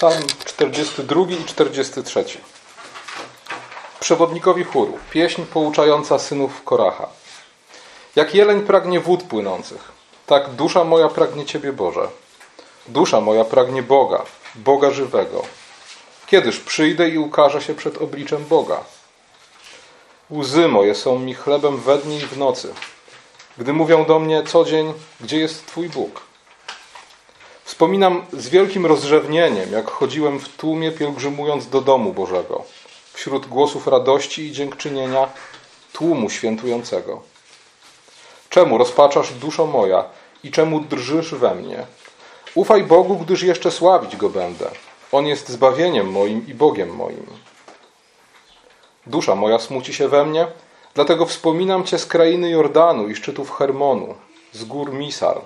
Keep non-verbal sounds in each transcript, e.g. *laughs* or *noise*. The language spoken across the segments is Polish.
Psalm 42 i 43. Przewodnikowi chóru. Pieśń pouczająca synów Koracha. Jak jeleń pragnie wód płynących, tak dusza moja pragnie Ciebie, Boże. Dusza moja pragnie Boga, Boga żywego. Kiedyż przyjdę i ukażę się przed obliczem Boga? Łzy moje są mi chlebem we dnie i w nocy, gdy mówią do mnie co dzień, gdzie jest Twój Bóg. Wspominam z wielkim rozrzewnieniem, jak chodziłem w tłumie pielgrzymując do domu Bożego, wśród głosów radości i dziękczynienia tłumu świętującego. Czemu rozpaczasz duszo moja i czemu drżysz we mnie? Ufaj Bogu, gdyż jeszcze sławić Go będę. On jest zbawieniem moim i Bogiem moim. Dusza moja smuci się we mnie, dlatego wspominam Cię z krainy Jordanu i szczytów Hermonu, z gór Misar.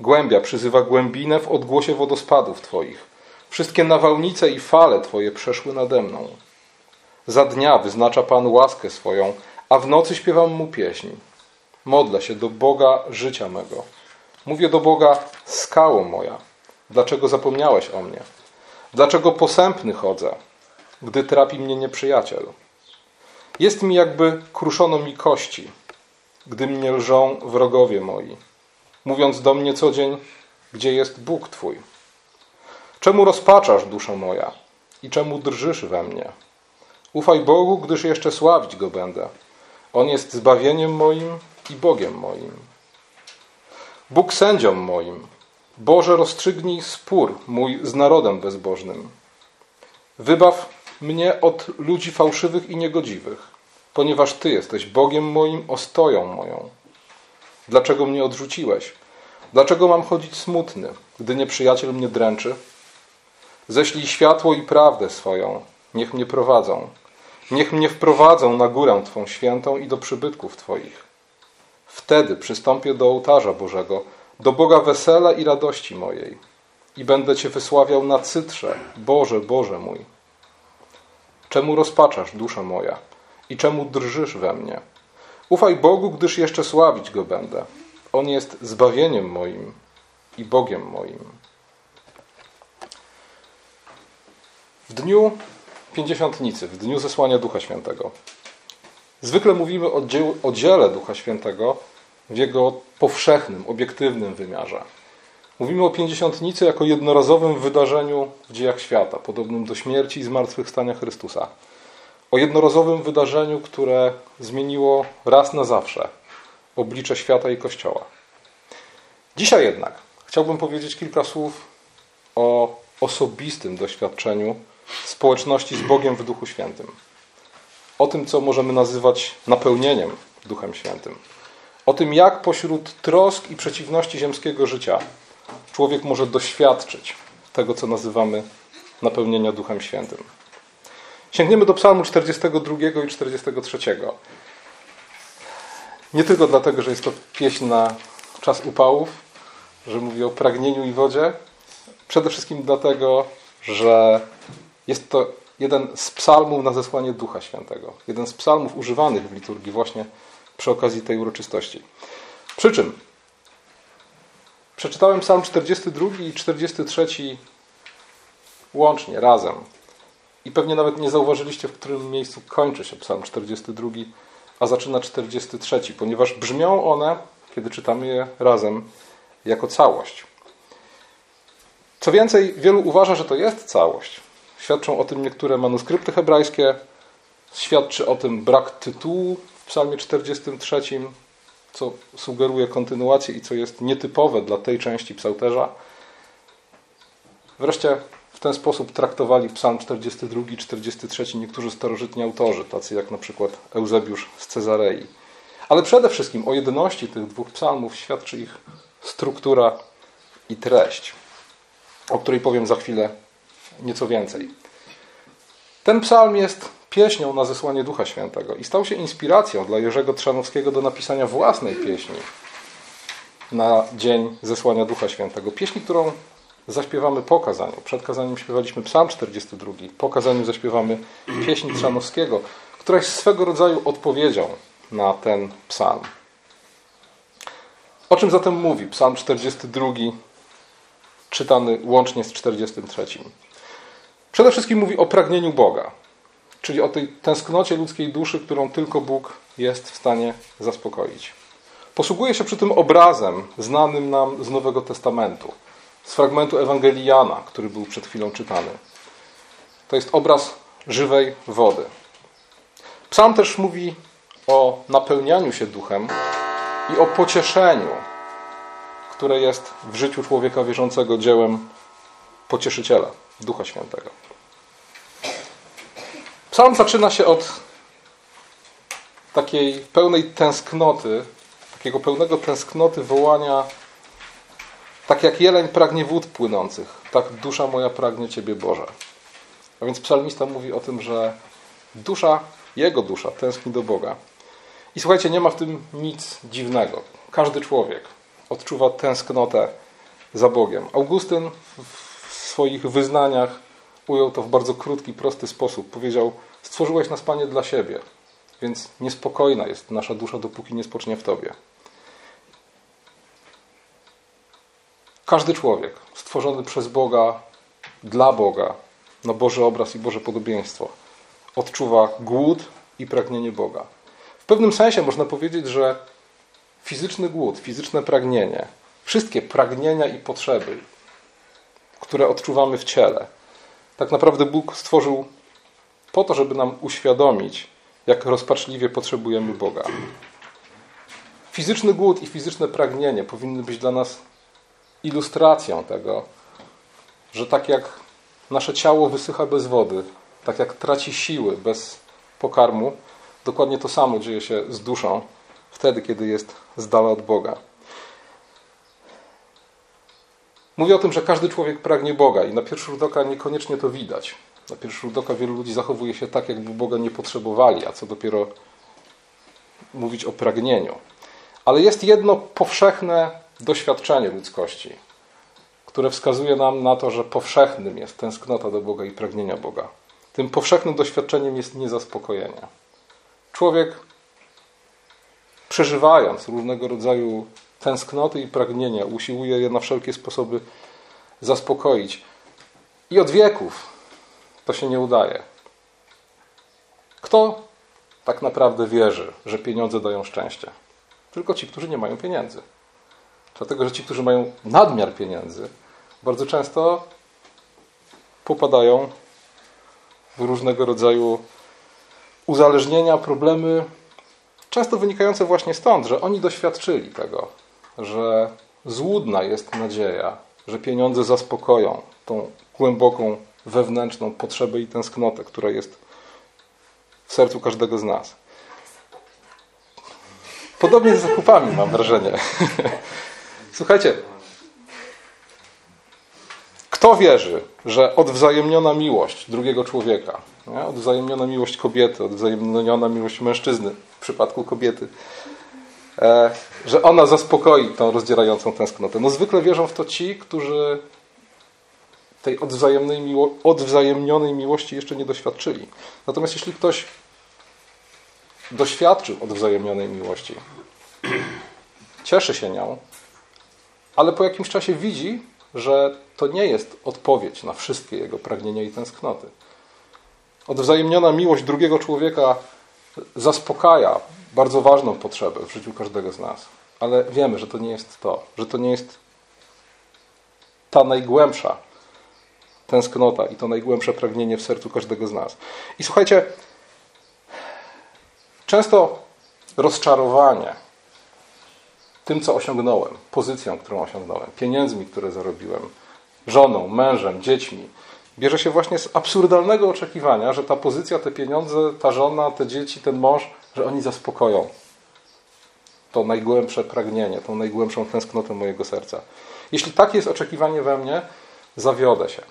Głębia przyzywa głębinę w odgłosie wodospadów Twoich. Wszystkie nawałnice i fale Twoje przeszły nade mną. Za dnia wyznacza Pan łaskę swoją, a w nocy śpiewam Mu pieśń. Modlę się do Boga życia mego. Mówię do Boga, skało moja, dlaczego zapomniałeś o mnie? Dlaczego posępny chodzę, gdy trapi mnie nieprzyjaciel? Jest mi jakby kruszono mi kości, gdy mnie lżą wrogowie moi, mówiąc do mnie co dzień, gdzie jest Bóg Twój? Czemu rozpaczasz, duszo moja, i czemu drżysz we mnie? Ufaj Bogu, gdyż jeszcze sławić Go będę. On jest zbawieniem moim i Bogiem moim. Bóg sędzią moim. Boże, rozstrzygnij spór mój z narodem bezbożnym. Wybaw mnie od ludzi fałszywych i niegodziwych, ponieważ Ty jesteś Bogiem moim, ostoją moją. Dlaczego mnie odrzuciłeś? Dlaczego mam chodzić smutny, gdy nieprzyjaciel mnie dręczy? Ześlij światło i prawdę swoją, niech mnie prowadzą. Niech mnie wprowadzą na górę Twą świętą i do przybytków Twoich. Wtedy przystąpię do ołtarza Bożego, do Boga wesela i radości mojej i będę Cię wysławiał na cytrze, Boże, Boże mój. Czemu rozpaczasz, dusza moja, i czemu drżysz we mnie? Ufaj Bogu, gdyż jeszcze sławić Go będę. On jest zbawieniem moim i Bogiem moim. W dniu Pięćdziesiątnicy, w dniu zesłania Ducha Świętego. Zwykle mówimy o, dzieł, o dziele Ducha Świętego w jego powszechnym, obiektywnym wymiarze. Mówimy o Pięćdziesiątnicy jako jednorazowym wydarzeniu w dziejach świata, podobnym do śmierci i zmartwychwstania Chrystusa. O jednorazowym wydarzeniu, które zmieniło raz na zawsze oblicze świata i Kościoła. Dzisiaj jednak chciałbym powiedzieć kilka słów o osobistym doświadczeniu społeczności z Bogiem w Duchu Świętym. O tym, co możemy nazywać napełnieniem Duchem Świętym. O tym, jak pośród trosk i przeciwności ziemskiego życia człowiek może doświadczyć tego, co nazywamy napełnienia Duchem Świętym. Sięgniemy do Psalmu 42 i 43. Nie tylko dlatego, że jest to pieśń na czas upałów, że mówi o pragnieniu i wodzie, przede wszystkim dlatego, że jest to jeden z psalmów na zesłanie Ducha Świętego. Jeden z psalmów używanych w liturgii właśnie przy okazji tej uroczystości. Przy czym przeczytałem psalm 42 i 43 łącznie, razem. I pewnie nawet nie zauważyliście, w którym miejscu kończy się psalm 42, a zaczyna 43, ponieważ brzmią one, kiedy czytamy je razem, jako całość. Co więcej, wielu uważa, że to jest całość. Świadczą o tym niektóre manuskrypty hebrajskie, świadczy o tym brak tytułu w Psalmie 43, co sugeruje kontynuację i co jest nietypowe dla tej części psalterza. Wreszcie w ten sposób traktowali Psalm 42 i 43 niektórzy starożytni autorzy, tacy jak na przykład Eusebiusz z Cezarei. Ale przede wszystkim o jedności tych dwóch psalmów świadczy ich struktura i treść, o której powiem za chwilę nieco więcej. Ten psalm jest pieśnią na zesłanie Ducha Świętego i stał się inspiracją dla Jerzego Trzanowskiego do napisania własnej pieśni na dzień zesłania Ducha Świętego. Pieśni, którą zaśpiewamy po kazaniu. Przed kazaniem śpiewaliśmy psalm 42, po kazaniu zaśpiewamy pieśń Trzanowskiego, która jest swego rodzaju odpowiedzią na ten psalm. O czym zatem mówi psalm 42, czytany łącznie z 43? Przede wszystkim mówi o pragnieniu Boga, czyli o tej tęsknocie ludzkiej duszy, którą tylko Bóg jest w stanie zaspokoić. Posługuje się przy tym obrazem znanym nam z Nowego Testamentu, z fragmentu Ewangelii Jana, który był przed chwilą czytany. To jest obraz żywej wody. Psalm też mówi o napełnianiu się duchem i o pocieszeniu, które jest w życiu człowieka wierzącego dziełem pocieszyciela, Ducha Świętego. Psalm zaczyna się od takiej pełnej tęsknoty, takiego pełnego tęsknoty wołania, tak jak jeleń pragnie wód płynących, tak dusza moja pragnie Ciebie Boże. A więc psalmista mówi o tym, że dusza, jego dusza tęskni do Boga. I słuchajcie, nie ma w tym nic dziwnego. Każdy człowiek odczuwa tęsknotę za Bogiem. Augustyn w swoich wyznaniach ujął to w bardzo krótki, prosty sposób. Powiedział: Stworzyłeś nas, Panie, dla siebie, więc niespokojna jest nasza dusza, dopóki nie spocznie w Tobie. Każdy człowiek stworzony przez Boga, dla Boga, na Boży obraz i Boże podobieństwo, odczuwa głód i pragnienie Boga. W pewnym sensie można powiedzieć, że fizyczny głód, fizyczne pragnienie, wszystkie pragnienia i potrzeby, które odczuwamy w ciele, tak naprawdę Bóg stworzył po to, żeby nam uświadomić, jak rozpaczliwie potrzebujemy Boga. Fizyczny głód i fizyczne pragnienie powinny być dla nas ilustracją tego, że tak jak nasze ciało wysycha bez wody, tak jak traci siły bez pokarmu, dokładnie to samo dzieje się z duszą wtedy, kiedy jest z dala od Boga. Mówię o tym, że każdy człowiek pragnie Boga i na pierwszy rzut oka niekoniecznie to widać. Na pierwszy rzut oka wielu ludzi zachowuje się tak, jakby Boga nie potrzebowali, a co dopiero mówić o pragnieniu. Ale jest jedno powszechne doświadczenie ludzkości, które wskazuje nam na to, że powszechnym jest tęsknota do Boga i pragnienia Boga. Tym powszechnym doświadczeniem jest niezaspokojenie. Człowiek, przeżywając różnego rodzaju tęsknoty i pragnienia, usiłuje je na wszelkie sposoby zaspokoić. I od wieków to się nie udaje. Kto tak naprawdę wierzy, że pieniądze dają szczęście? Tylko ci, którzy nie mają pieniędzy. Dlatego, że ci, którzy mają nadmiar pieniędzy, bardzo często popadają w różnego rodzaju uzależnienia, problemy, często wynikające właśnie stąd, że oni doświadczyli tego, że złudna jest nadzieja, że pieniądze zaspokoją tą głęboką wewnętrzną potrzebę i tęsknotę, która jest w sercu każdego z nas. Podobnie z zakupami, mam wrażenie. *laughs* Słuchajcie, kto wierzy, że odwzajemniona miłość drugiego człowieka, nie? odwzajemniona miłość kobiety, odwzajemniona miłość mężczyzny w przypadku kobiety, e, że ona zaspokoi tą rozdzierającą tęsknotę? No zwykle wierzą w to ci, którzy tej odwzajemnej miło odwzajemnionej miłości jeszcze nie doświadczyli. Natomiast jeśli ktoś doświadczył odwzajemnionej miłości, cieszy się nią, ale po jakimś czasie widzi, że to nie jest odpowiedź na wszystkie jego pragnienia i tęsknoty. Odwzajemniona miłość drugiego człowieka zaspokaja bardzo ważną potrzebę w życiu każdego z nas. Ale wiemy, że to nie jest to, że to nie jest ta najgłębsza tęsknota i to najgłębsze pragnienie w sercu każdego z nas. I słuchajcie, często rozczarowanie tym, co osiągnąłem, pozycją, którą osiągnąłem, pieniędzmi, które zarobiłem, żoną, mężem, dziećmi, bierze się właśnie z absurdalnego oczekiwania, że ta pozycja, te pieniądze, ta żona, te dzieci, ten mąż, że oni zaspokoją to najgłębsze pragnienie, tą najgłębszą tęsknotę mojego serca. Jeśli takie jest oczekiwanie we mnie, zawiodę się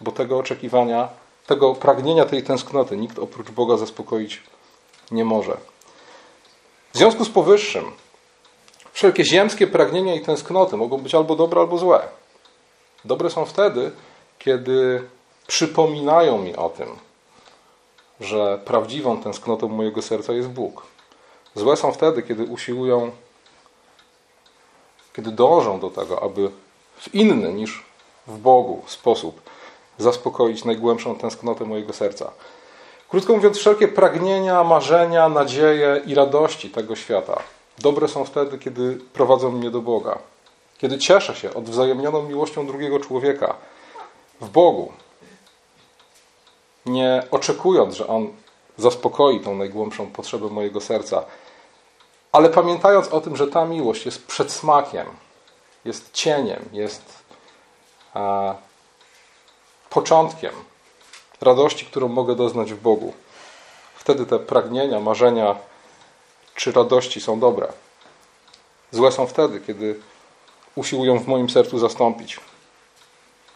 bo tego oczekiwania, tego pragnienia, tej tęsknoty nikt oprócz Boga zaspokoić nie może. W związku z powyższym, wszelkie ziemskie pragnienia i tęsknoty mogą być albo dobre, albo złe. Dobre są wtedy, kiedy przypominają mi o tym, że prawdziwą tęsknotą mojego serca jest Bóg. Złe są wtedy, kiedy usiłują, kiedy dążą do tego, aby w inny niż w Bogu sposób zaspokoić najgłębszą tęsknotę mojego serca. Krótko mówiąc, wszelkie pragnienia, marzenia, nadzieje i radości tego świata dobre są wtedy, kiedy prowadzą mnie do Boga. Kiedy cieszę się odwzajemnioną miłością drugiego człowieka w Bogu, nie oczekując, że On zaspokoi tą najgłębszą potrzebę mojego serca, ale pamiętając o tym, że ta miłość jest przedsmakiem, jest cieniem, jest początkiem radości, którą mogę doznać w Bogu. Wtedy te pragnienia, marzenia czy radości są dobre. Złe są wtedy, kiedy usiłują w moim sercu zastąpić,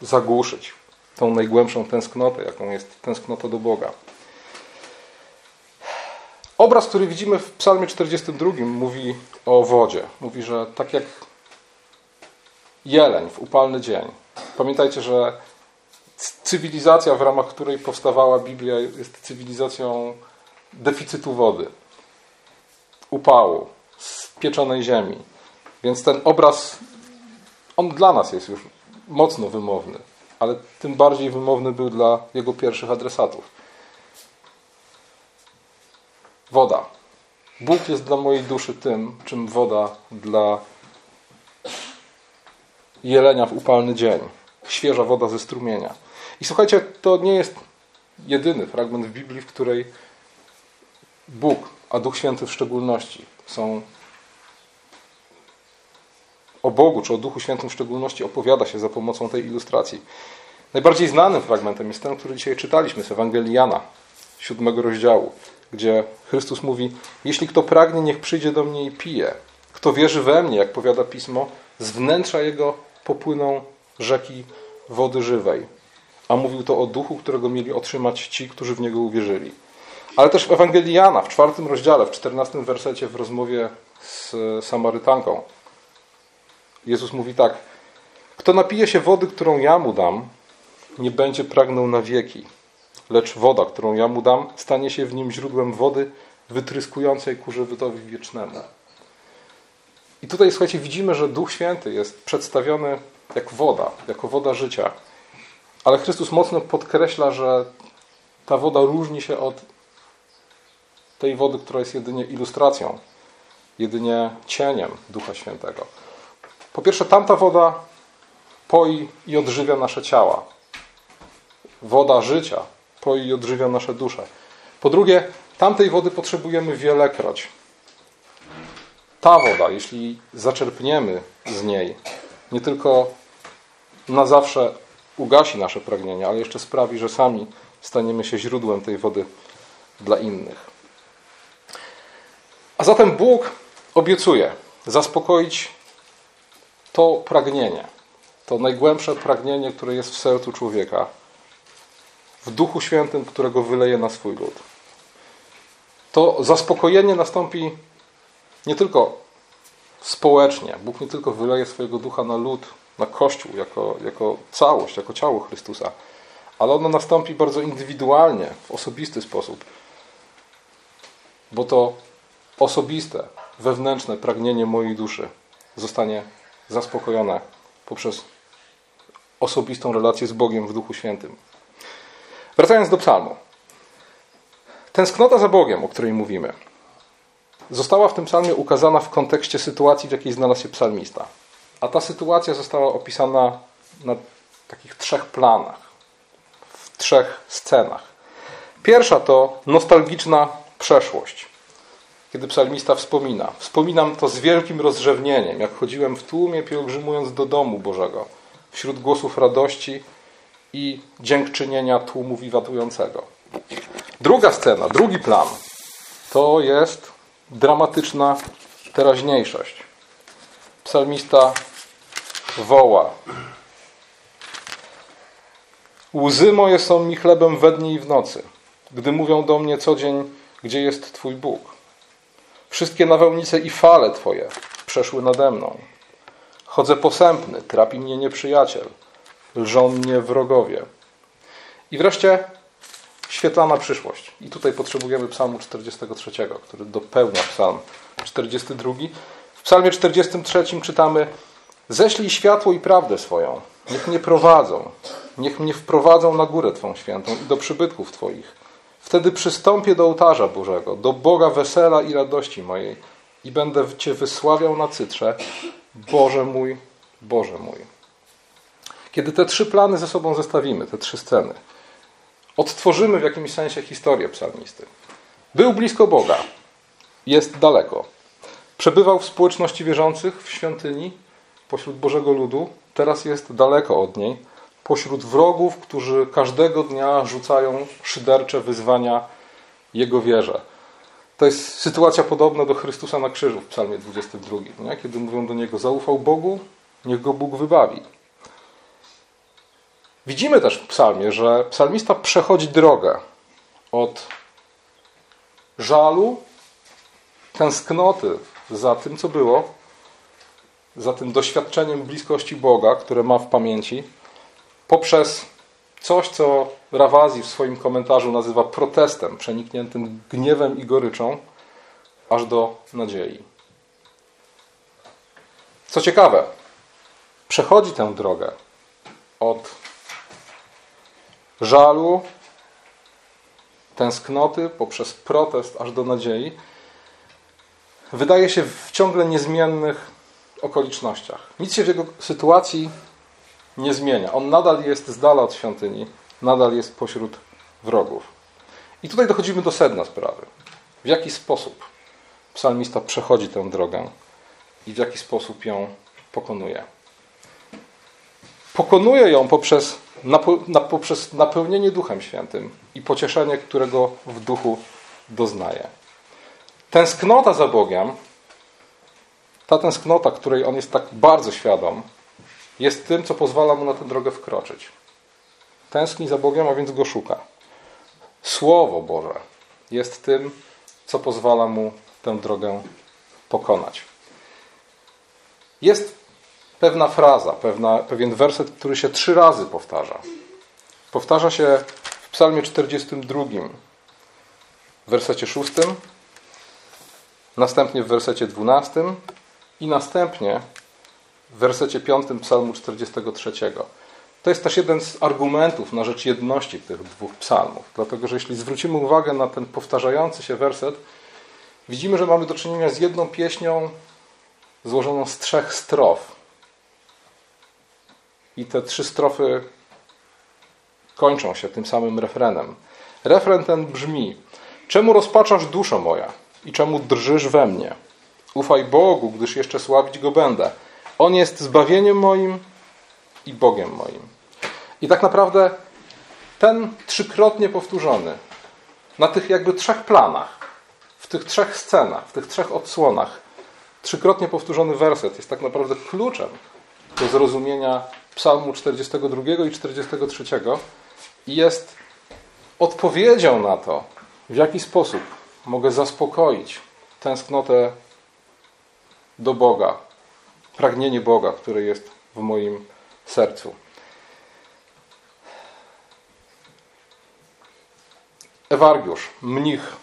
zagłuszyć tą najgłębszą tęsknotę, jaką jest tęsknota do Boga. Obraz, który widzimy w Psalmie 42, mówi o wodzie. Mówi, że tak jak jeleń w upalny dzień. Pamiętajcie, że cywilizacja, w ramach której powstawała Biblia, jest cywilizacją deficytu wody, upału, spieczonej ziemi. Więc ten obraz, on dla nas jest już mocno wymowny, ale tym bardziej wymowny był dla jego pierwszych adresatów. Woda. Bóg jest dla mojej duszy tym, czym woda dla jelenia w upalny dzień. Świeża woda ze strumienia. I słuchajcie, to nie jest jedyny fragment w Biblii, w której Bóg, a Duch Święty w szczególności, są o Bogu czy o Duchu Świętym w szczególności opowiada się za pomocą tej ilustracji. Najbardziej znanym fragmentem jest ten, który dzisiaj czytaliśmy z Ewangelii Jana, siódmego rozdziału, gdzie Chrystus mówi: Jeśli kto pragnie, niech przyjdzie do mnie i pije. Kto wierzy we mnie, jak powiada pismo, z wnętrza jego popłyną rzeki wody żywej. A mówił to o duchu, którego mieli otrzymać ci, którzy w niego uwierzyli. Ale też w Ewangelii Jana, w czwartym rozdziale, w czternastym wersecie, w rozmowie z Samarytanką, Jezus mówi tak: Kto napije się wody, którą ja mu dam, nie będzie pragnął na wieki, lecz woda, którą ja mu dam, stanie się w nim źródłem wody wytryskującej ku żywotowi wiecznemu. I tutaj, słuchajcie, widzimy, że Duch Święty jest przedstawiony jak woda, jako woda życia. Ale Chrystus mocno podkreśla, że ta woda różni się od tej wody, która jest jedynie ilustracją, jedynie cieniem Ducha Świętego. Po pierwsze, tamta woda poi i odżywia nasze ciała. Woda życia poi i odżywia nasze dusze. Po drugie, tamtej wody potrzebujemy wielekroć. Ta woda, jeśli zaczerpniemy z niej, nie tylko na zawsze ugasi nasze pragnienia, ale jeszcze sprawi, że sami staniemy się źródłem tej wody dla innych. A zatem Bóg obiecuje zaspokoić to pragnienie, to najgłębsze pragnienie, które jest w sercu człowieka, w Duchu Świętym, którego wyleje na swój lud. To zaspokojenie nastąpi nie tylko społecznie. Bóg nie tylko wyleje swojego ducha na lud, na Kościół, jako, jako całość, jako ciało Chrystusa, ale ono nastąpi bardzo indywidualnie, w osobisty sposób. Bo to osobiste, wewnętrzne pragnienie mojej duszy zostanie zaspokojone poprzez osobistą relację z Bogiem w Duchu Świętym. Wracając do psalmu. Tęsknota za Bogiem, o której mówimy, została w tym psalmie ukazana w kontekście sytuacji, w jakiej znalazł się psalmista. A ta sytuacja została opisana na takich trzech planach, w trzech scenach. Pierwsza to nostalgiczna przeszłość. Kiedy psalmista wspomina, wspominam to z wielkim rozrzewnieniem, jak chodziłem w tłumie pielgrzymując do domu Bożego, wśród głosów radości i dziękczynienia tłumu wiwatującego. Druga scena, drugi plan to jest dramatyczna teraźniejszość. Psalmista woła. Łzy moje są mi chlebem we dnie i w nocy, gdy mówią do mnie co dzień, gdzie jest Twój Bóg. Wszystkie nawałnice i fale Twoje przeszły nade mną. Chodzę posępny, trapi mnie nieprzyjaciel, lżą mnie wrogowie. I wreszcie świetlana przyszłość. I tutaj potrzebujemy psalmu 43, który dopełnia psalm 42. W psalmie 43 czytamy Ześlij światło i prawdę swoją, Niech mnie prowadzą. Niech mnie wprowadzą na górę Twą świętą i do przybytków Twoich. Wtedy przystąpię do ołtarza Bożego, do Boga wesela i radości mojej i będę Cię wysławiał na cytrze. Boże mój, Boże mój. Kiedy te trzy plany ze sobą zestawimy, te trzy sceny, odtworzymy w jakimś sensie historię psalmisty. Był blisko Boga, jest daleko. Przebywał w społeczności wierzących w świątyni, pośród Bożego ludu, teraz jest daleko od niej, pośród wrogów, którzy każdego dnia rzucają szydercze wyzwania Jego wierze. To jest sytuacja podobna do Chrystusa na krzyżu w psalmie 22, nie? kiedy mówią do Niego, zaufał Bogu, niech Go Bóg wybawi. Widzimy też w psalmie, że psalmista przechodzi drogę od żalu, tęsknoty za tym, co było, za tym doświadczeniem bliskości Boga, które ma w pamięci, poprzez coś, co Rawazi w swoim komentarzu nazywa protestem, przenikniętym gniewem i goryczą, aż do nadziei. Co ciekawe, przechodzi tę drogę od żalu, tęsknoty, poprzez protest aż do nadziei, wydaje się w ciągle niezmiennych okolicznościach. Nic się w jego sytuacji nie zmienia. On nadal jest z dala od świątyni, nadal jest pośród wrogów. I tutaj dochodzimy do sedna sprawy. W jaki sposób psalmista przechodzi tę drogę i w jaki sposób ją pokonuje. Pokonuje ją poprzez, poprzez napełnienie Duchem Świętym i pocieszenie, którego w duchu doznaje. Tęsknota za Bogiem, ta tęsknota, której on jest tak bardzo świadom, jest tym, co pozwala mu na tę drogę wkroczyć. Tęskni za Bogiem, a więc go szuka. Słowo Boże jest tym, co pozwala mu tę drogę pokonać. Jest pewna fraza, pewna, pewien werset, który się trzy razy powtarza. Powtarza się w Psalmie 42, w wersecie 6, następnie w wersecie 12 i następnie w wersecie 5 Psalmu 43. To jest też jeden z argumentów na rzecz jedności tych dwóch psalmów, dlatego że jeśli zwrócimy uwagę na ten powtarzający się werset, widzimy, że mamy do czynienia z jedną pieśnią złożoną z trzech strof. I te trzy strofy kończą się tym samym refrenem. Refren ten brzmi: Czemu rozpaczasz duszo moja i czemu drżysz we mnie? Ufaj Bogu, gdyż jeszcze sławić Go będę. On jest zbawieniem moim i Bogiem moim. I tak naprawdę ten trzykrotnie powtórzony na tych jakby trzech planach, w tych trzech scenach, w tych trzech odsłonach, trzykrotnie powtórzony werset jest tak naprawdę kluczem do zrozumienia Psalmu 42 i 43 i jest odpowiedzią na to, w jaki sposób mogę zaspokoić tęsknotę do Boga, pragnienie Boga, które jest w moim sercu. Ewargiusz, mnich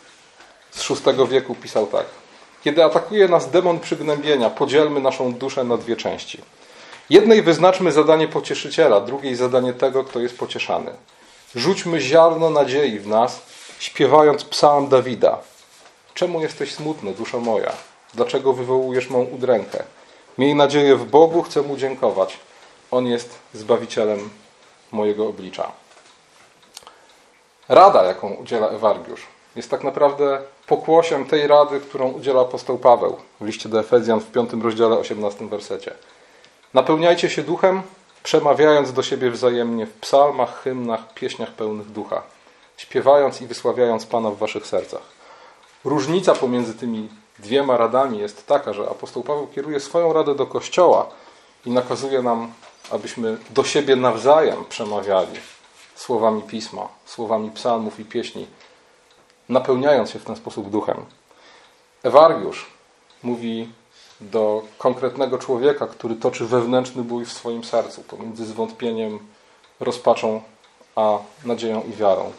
z VI wieku, pisał tak. Kiedy atakuje nas demon przygnębienia, podzielmy naszą duszę na dwie części. Jednej wyznaczmy zadanie pocieszyciela, drugiej zadanie tego, kto jest pocieszany. Rzućmy ziarno nadziei w nas, śpiewając psalm Dawida. Czemu jesteś smutny, dusza moja? Dlaczego wywołujesz mą udrękę? Miej nadzieję w Bogu, chcę Mu dziękować. On jest Zbawicielem mojego oblicza. Rada, jaką udziela Ewargiusz, jest tak naprawdę pokłosiem tej rady, którą udziela apostoł Paweł w liście do Efezjan w 5 rozdziale 18 wersecie. Napełniajcie się duchem, przemawiając do siebie wzajemnie w psalmach, hymnach, pieśniach pełnych ducha, śpiewając i wysławiając Pana w waszych sercach. Różnica pomiędzy tymi dwiema radami jest taka, że apostoł Paweł kieruje swoją radę do Kościoła i nakazuje nam, abyśmy do siebie nawzajem przemawiali słowami pisma, słowami psalmów i pieśni, napełniając się w ten sposób duchem. Ewargiusz mówi do konkretnego człowieka, który toczy wewnętrzny bój w swoim sercu pomiędzy zwątpieniem, rozpaczą, a nadzieją i wiarą.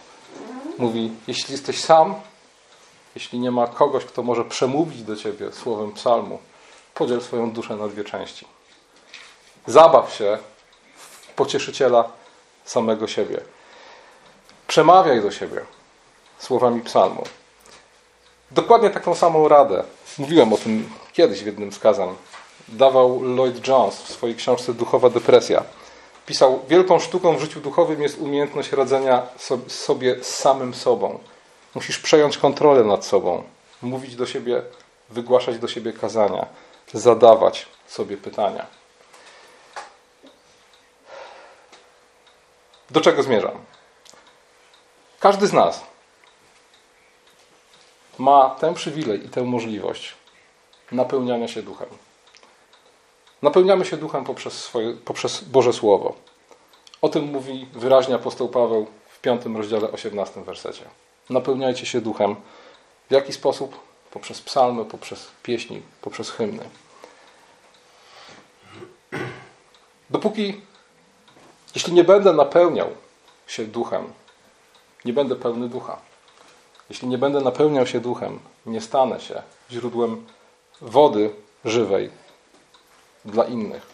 Mówi: Jeśli jesteś sam, jeśli nie ma kogoś, kto może przemówić do ciebie słowem psalmu, podziel swoją duszę na dwie części. Zabaw się w pocieszyciela samego siebie. Przemawiaj do siebie słowami psalmu. Dokładnie taką samą radę, mówiłem o tym kiedyś w jednym z kazań, dawał Lloyd Jones w swojej książce Duchowa depresja. Pisał, wielką sztuką w życiu duchowym jest umiejętność radzenia sobie z samym sobą. Musisz przejąć kontrolę nad sobą, mówić do siebie, wygłaszać do siebie kazania, zadawać sobie pytania. Do czego zmierzam? Każdy z nas ma ten przywilej i tę możliwość napełniania się duchem. Napełniamy się duchem poprzez, swoje, poprzez Boże Słowo. O tym mówi wyraźnie apostoł Paweł w piątym rozdziale, 18 wersecie. Napełniajcie się duchem. W jaki sposób? Poprzez psalmy, poprzez pieśni, poprzez hymny. Dopóki, jeśli nie będę napełniał się duchem, nie będę pełny ducha. Jeśli nie będę napełniał się duchem, nie stanę się źródłem wody żywej dla innych.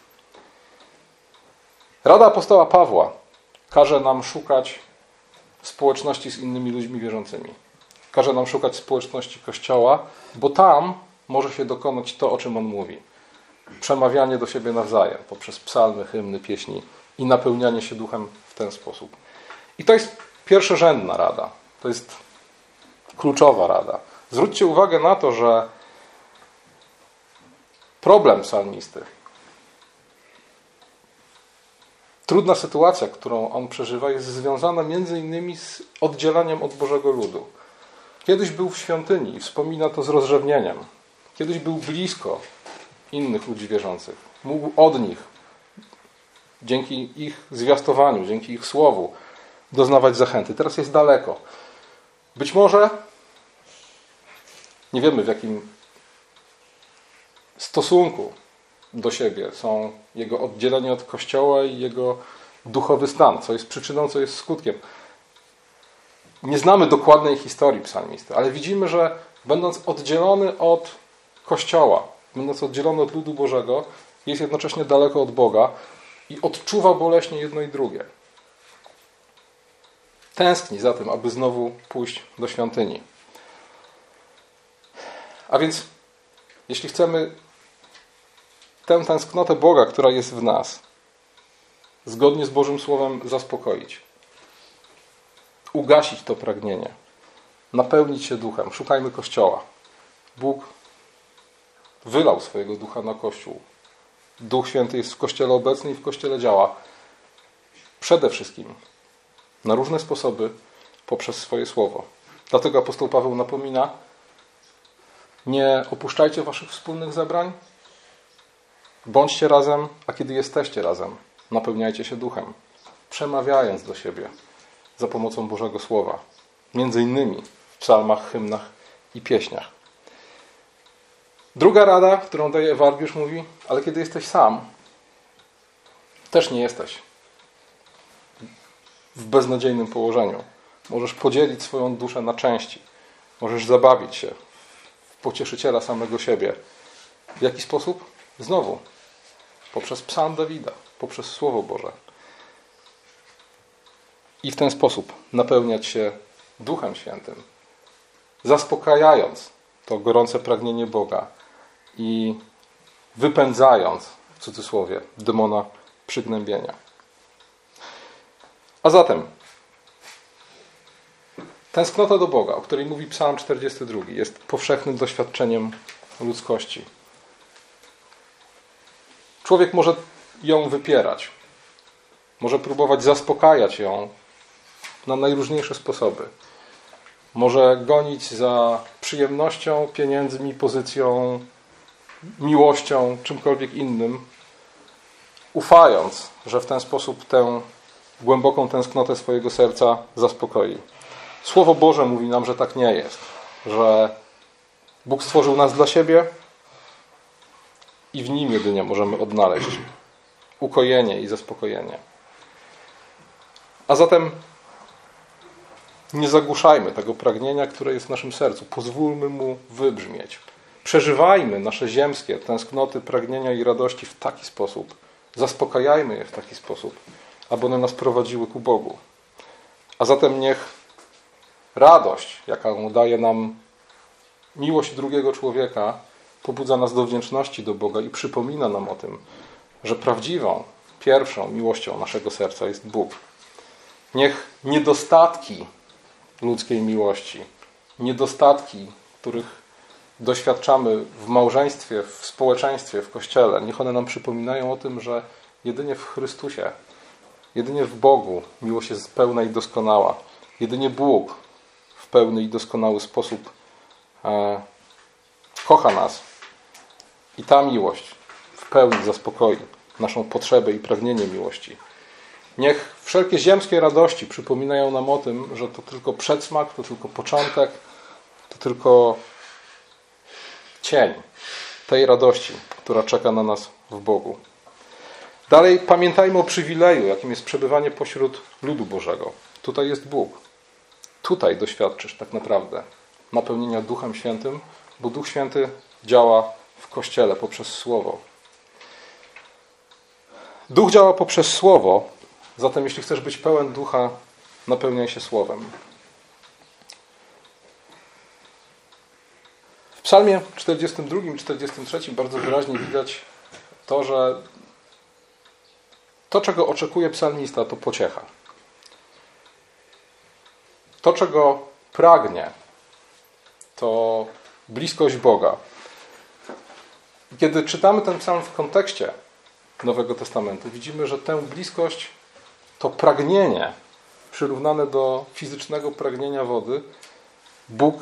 Rada apostoła Pawła każe nam szukać społeczności z innymi ludźmi wierzącymi. Każe nam szukać społeczności Kościoła, bo tam może się dokonać to, o czym on mówi. Przemawianie do siebie nawzajem poprzez psalmy, hymny, pieśni i napełnianie się duchem w ten sposób. I to jest pierwszorzędna rada. To jest kluczowa rada. Zwróćcie uwagę na to, że problem psalmisty, trudna sytuacja, którą on przeżywa, jest związana między innymi z oddzielaniem od Bożego Ludu. Kiedyś był w świątyni i wspomina to z rozrzewnieniem. Kiedyś był blisko innych ludzi wierzących. Mógł od nich, dzięki ich zwiastowaniu, dzięki ich słowu, doznawać zachęty. Teraz jest daleko. Być może nie wiemy w jakim stosunku do siebie są jego oddzielenie od Kościoła i jego duchowy stan, co jest przyczyną, co jest skutkiem. Nie znamy dokładnej historii psalmisty, ale widzimy, że będąc oddzielony od Kościoła, będąc oddzielony od ludu Bożego, jest jednocześnie daleko od Boga i odczuwa boleśnie jedno i drugie. Tęskni za tym, aby znowu pójść do świątyni. A więc, jeśli chcemy tę tęsknotę Boga, która jest w nas, zgodnie z Bożym Słowem zaspokoić, ugasić to pragnienie, napełnić się duchem, szukajmy Kościoła. Bóg wylał swojego ducha na Kościół. Duch Święty jest w Kościele obecny i w Kościele działa. Przede wszystkim na różne sposoby poprzez swoje słowo. Dlatego apostoł Paweł napomina: Nie opuszczajcie waszych wspólnych zebrań, bądźcie razem, a kiedy jesteście razem, napełniajcie się duchem, przemawiając do siebie za pomocą Bożego Słowa, między innymi w psalmach, hymnach i pieśniach. Druga rada, którą daje Wargiusz, mówi: Ale kiedy jesteś sam, też nie jesteś w beznadziejnym położeniu. Możesz podzielić swoją duszę na części. Możesz zabawić się w pocieszyciela samego siebie. W jaki sposób? Znowu, poprzez psalm Dawida, poprzez Słowo Boże. I w ten sposób napełniać się Duchem Świętym, zaspokajając to gorące pragnienie Boga i wypędzając, w cudzysłowie, demona przygnębienia. A zatem tęsknota do Boga, o której mówi Psalm 42, jest powszechnym doświadczeniem ludzkości. Człowiek może ją wypierać, może próbować zaspokajać ją na najróżniejsze sposoby. Może gonić za przyjemnością, pieniędzmi, pozycją, miłością, czymkolwiek innym, ufając, że w ten sposób tę głęboką tęsknotę swojego serca zaspokoi. Słowo Boże mówi nam, że tak nie jest, że Bóg stworzył nas dla siebie i w Nim jedynie możemy odnaleźć ukojenie i zaspokojenie. A zatem nie zagłuszajmy tego pragnienia, które jest w naszym sercu. Pozwólmy mu wybrzmieć. Przeżywajmy nasze ziemskie tęsknoty, pragnienia i radości w taki sposób. Zaspokajajmy je w taki sposób, aby one nas prowadziły ku Bogu. A zatem niech radość, jaką daje nam miłość drugiego człowieka, pobudza nas do wdzięczności do Boga i przypomina nam o tym, że prawdziwą, pierwszą miłością naszego serca jest Bóg. Niech niedostatki ludzkiej miłości, niedostatki, których doświadczamy w małżeństwie, w społeczeństwie, w kościele, niech one nam przypominają o tym, że jedynie w Chrystusie, jedynie w Bogu miłość jest pełna i doskonała. Jedynie Bóg w pełny i doskonały sposób e, kocha nas. I ta miłość w pełni zaspokoi naszą potrzebę i pragnienie miłości. Niech wszelkie ziemskie radości przypominają nam o tym, że to tylko przedsmak, to tylko początek, to tylko cień tej radości, która czeka na nas w Bogu. Dalej pamiętajmy o przywileju, jakim jest przebywanie pośród ludu Bożego. Tutaj jest Bóg. Tutaj doświadczysz tak naprawdę napełnienia Duchem Świętym, bo Duch Święty działa w Kościele poprzez Słowo. Duch działa poprzez Słowo, zatem jeśli chcesz być pełen Ducha, napełniaj się Słowem. W Psalmie 42 i 43 bardzo wyraźnie widać to, że to, czego oczekuje psalmista, to pociecha. To, czego pragnie, to bliskość Boga. Kiedy czytamy ten psalm w kontekście Nowego Testamentu, widzimy, że tę bliskość, to pragnienie przyrównane do fizycznego pragnienia wody, Bóg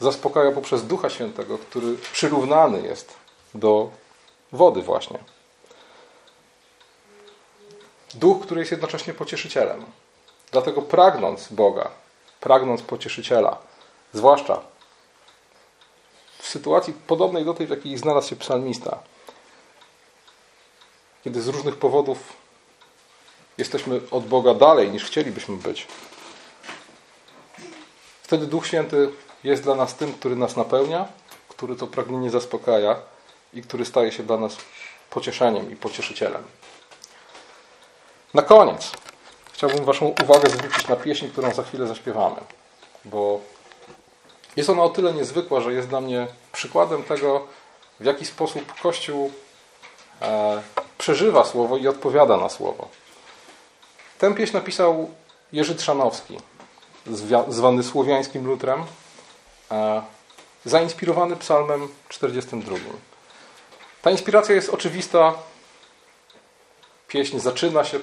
zaspokaja poprzez Ducha Świętego, który przyrównany jest do wody właśnie. Duch, który jest jednocześnie pocieszycielem. Dlatego pragnąc Boga, pragnąc pocieszyciela, zwłaszcza sytuacji podobnej do tej, w jakiej znalazł się psalmista, kiedy z różnych powodów jesteśmy od Boga dalej niż chcielibyśmy być, wtedy Duch Święty jest dla nas tym, który nas napełnia, który to pragnienie zaspokaja i który staje się dla nas pocieszeniem i pocieszycielem. Na koniec chciałbym Waszą uwagę zwrócić na pieśń, którą za chwilę zaśpiewamy, bo jest ona o tyle niezwykła, że jest dla mnie przykładem tego, w jaki sposób Kościół e, przeżywa słowo i odpowiada na słowo. Tę pieśń napisał Jerzy Trzanowski, zwany słowiańskim lutrem, e, zainspirowany psalmem 42. Ta inspiracja jest oczywista. Pieśń zaczyna się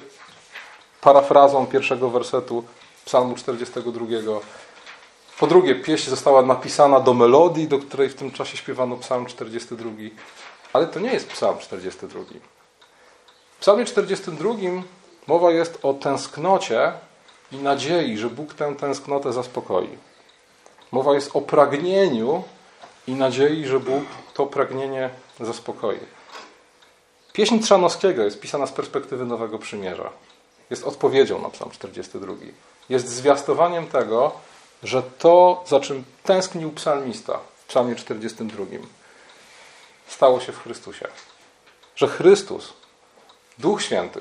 parafrazą pierwszego wersetu psalmu 42. Po drugie, pieśń została napisana do melodii, do której w tym czasie śpiewano psalm 42. Ale to nie jest psalm 42. W psalmie 42 mowa jest o tęsknocie i nadziei, że Bóg tę tęsknotę zaspokoi. Mowa jest o pragnieniu i nadziei, że Bóg to pragnienie zaspokoi. Pieśń Trzanowskiego jest pisana z perspektywy Nowego Przymierza. Jest odpowiedzią na Psalm 42. Jest zwiastowaniem tego, że to, za czym tęsknił psalmista w Psalmie 42, stało się w Chrystusie. Że Chrystus, Duch Święty,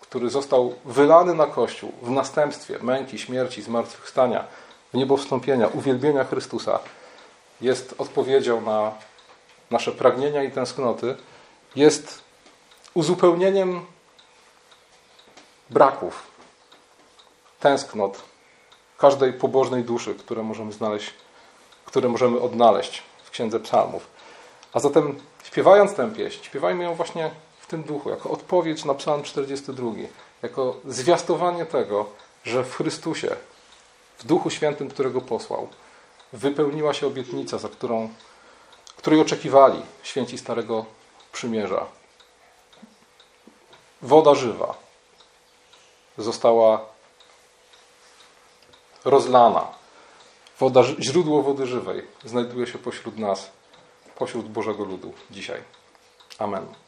który został wylany na Kościół w następstwie męki, śmierci, zmartwychwstania, w niebo wstąpienia, uwielbienia Chrystusa, jest odpowiedzią na nasze pragnienia i tęsknoty, jest uzupełnieniem braków, tęsknot każdej pobożnej duszy, które możemy znaleźć, które możemy odnaleźć w Księdze Psalmów. A zatem śpiewając tę pieśń, śpiewajmy ją właśnie w tym duchu, jako odpowiedź na Psalm 42, jako zwiastowanie tego, że w Chrystusie, w Duchu Świętym, którego posłał, wypełniła się obietnica, za którą, której oczekiwali święci Starego Przymierza. Woda żywa została rozlana. Woda, źródło wody żywej znajduje się pośród nas, pośród Bożego ludu dzisiaj. Amen.